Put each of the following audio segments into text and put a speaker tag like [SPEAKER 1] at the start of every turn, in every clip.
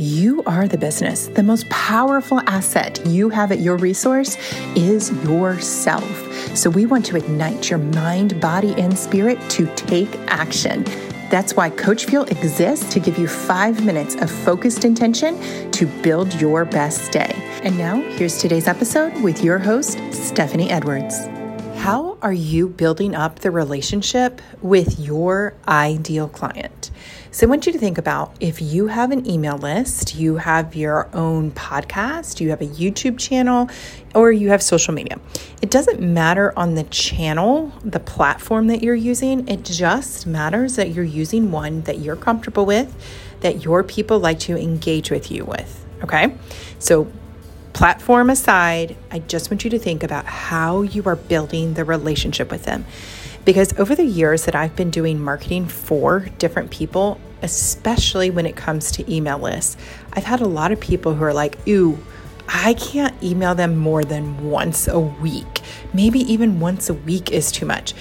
[SPEAKER 1] You are the business. The most powerful asset you have at your resource is yourself. So, we want to ignite your mind, body, and spirit to take action. That's why Coach Fuel exists to give you five minutes of focused intention to build your best day. And now, here's today's episode with your host, Stephanie Edwards. How are you building up the relationship with your ideal client? So, I want you to think about if you have an email list, you have your own podcast, you have a YouTube channel, or you have social media. It doesn't matter on the channel, the platform that you're using, it just matters that you're using one that you're comfortable with, that your people like to engage with you with. Okay. So, platform aside, I just want you to think about how you are building the relationship with them. Because over the years that I've been doing marketing for different people, especially when it comes to email lists, I've had a lot of people who are like, ooh, I can't email them more than once a week. Maybe even once a week is too much.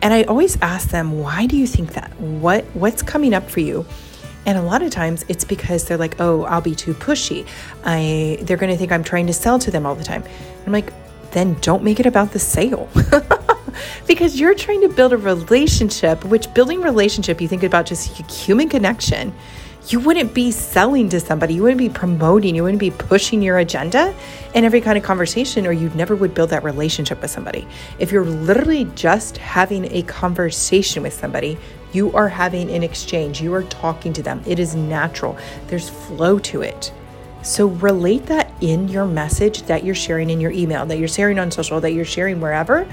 [SPEAKER 1] And I always ask them, why do you think that? What what's coming up for you? And a lot of times it's because they're like, "Oh, I'll be too pushy. I they're going to think I'm trying to sell to them all the time." I'm like, "Then don't make it about the sale." because you're trying to build a relationship, which building relationship, you think about just human connection. You wouldn't be selling to somebody, you wouldn't be promoting, you wouldn't be pushing your agenda in every kind of conversation, or you never would build that relationship with somebody. If you're literally just having a conversation with somebody, you are having an exchange, you are talking to them. It is natural, there's flow to it. So relate that in your message that you're sharing in your email, that you're sharing on social, that you're sharing wherever,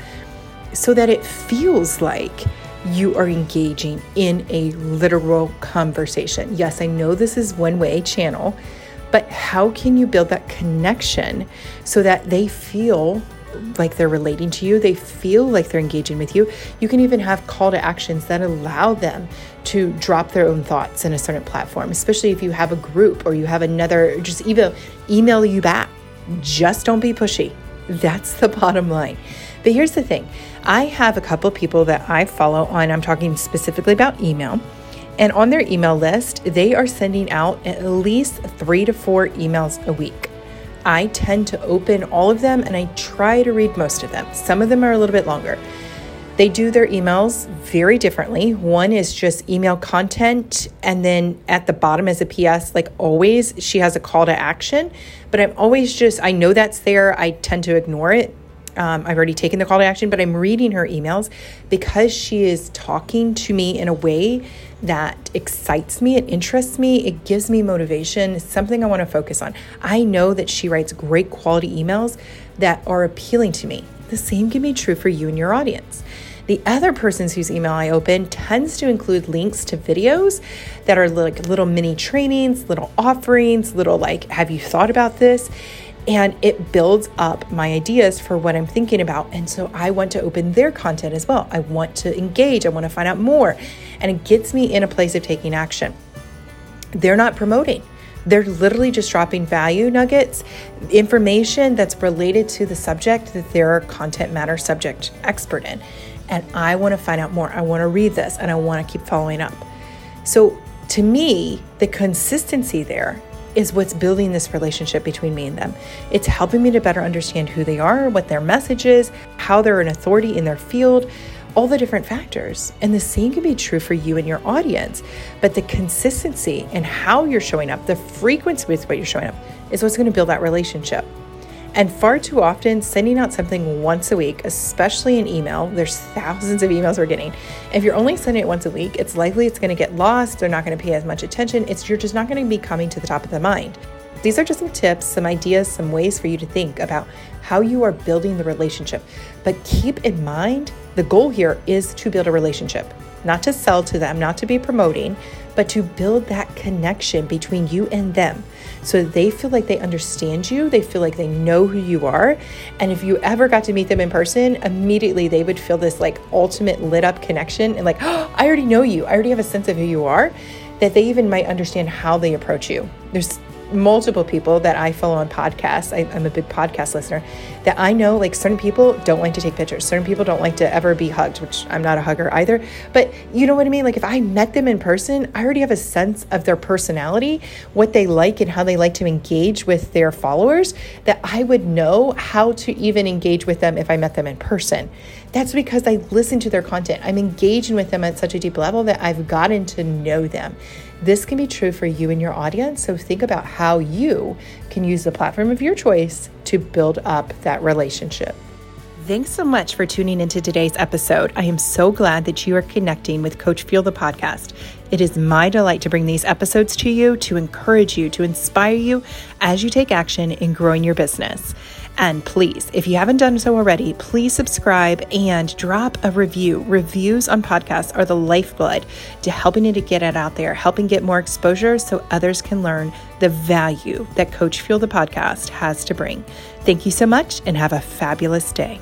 [SPEAKER 1] so that it feels like you are engaging in a literal conversation. Yes, I know this is one way channel, but how can you build that connection so that they feel like they're relating to you, they feel like they're engaging with you. You can even have call to actions that allow them to drop their own thoughts in a certain platform, especially if you have a group or you have another, just even email you back. Just don't be pushy. That's the bottom line. But here's the thing I have a couple people that I follow on, I'm talking specifically about email. And on their email list, they are sending out at least three to four emails a week. I tend to open all of them and I try to read most of them. Some of them are a little bit longer. They do their emails very differently. One is just email content, and then at the bottom as a PS, like always, she has a call to action. But I'm always just, I know that's there. I tend to ignore it. Um, I've already taken the call to action, but I'm reading her emails because she is talking to me in a way that excites me, it interests me, it gives me motivation, it's something I want to focus on. I know that she writes great quality emails that are appealing to me. The same can be true for you and your audience. The other person's whose email I open tends to include links to videos that are like little mini trainings, little offerings, little like, have you thought about this? And it builds up my ideas for what I'm thinking about. And so I want to open their content as well. I want to engage, I want to find out more, and it gets me in a place of taking action. They're not promoting. They're literally just dropping value nuggets, information that's related to the subject that they're content matter subject expert in. And I want to find out more. I want to read this and I want to keep following up. So, to me, the consistency there is what's building this relationship between me and them. It's helping me to better understand who they are, what their message is, how they're an authority in their field, all the different factors. And the same can be true for you and your audience. But the consistency and how you're showing up, the frequency with what you're showing up, is what's going to build that relationship. And far too often, sending out something once a week, especially an email, there's thousands of emails we're getting. If you're only sending it once a week, it's likely it's going to get lost. They're not going to pay as much attention. It's you're just not going to be coming to the top of the mind. These are just some tips, some ideas, some ways for you to think about how you are building the relationship. But keep in mind, the goal here is to build a relationship, not to sell to them, not to be promoting, but to build that connection between you and them so they feel like they understand you, they feel like they know who you are. And if you ever got to meet them in person, immediately they would feel this like ultimate lit up connection and like, oh, I already know you, I already have a sense of who you are, that they even might understand how they approach you. There's multiple people that I follow on podcasts. I, am a big podcast listener. That I know, like certain people don't like to take pictures. Certain people don't like to ever be hugged, which I'm not a hugger either. But you know what I mean? Like if I met them in person, I already have a sense of their personality, what they like, and how they like to engage with their followers. That I would know how to even engage with them if I met them in person. That's because I listen to their content. I'm engaging with them at such a deep level that I've gotten to know them. This can be true for you and your audience. So think about how you can use the platform of your choice to build up that relationship. Thanks so much for tuning into today's episode. I am so glad that you are connecting with Coach Fuel the podcast. It is my delight to bring these episodes to you to encourage you, to inspire you as you take action in growing your business. And please, if you haven't done so already, please subscribe and drop a review. Reviews on podcasts are the lifeblood to helping it to get it out there, helping get more exposure so others can learn the value that Coach Fuel the podcast has to bring. Thank you so much and have a fabulous day.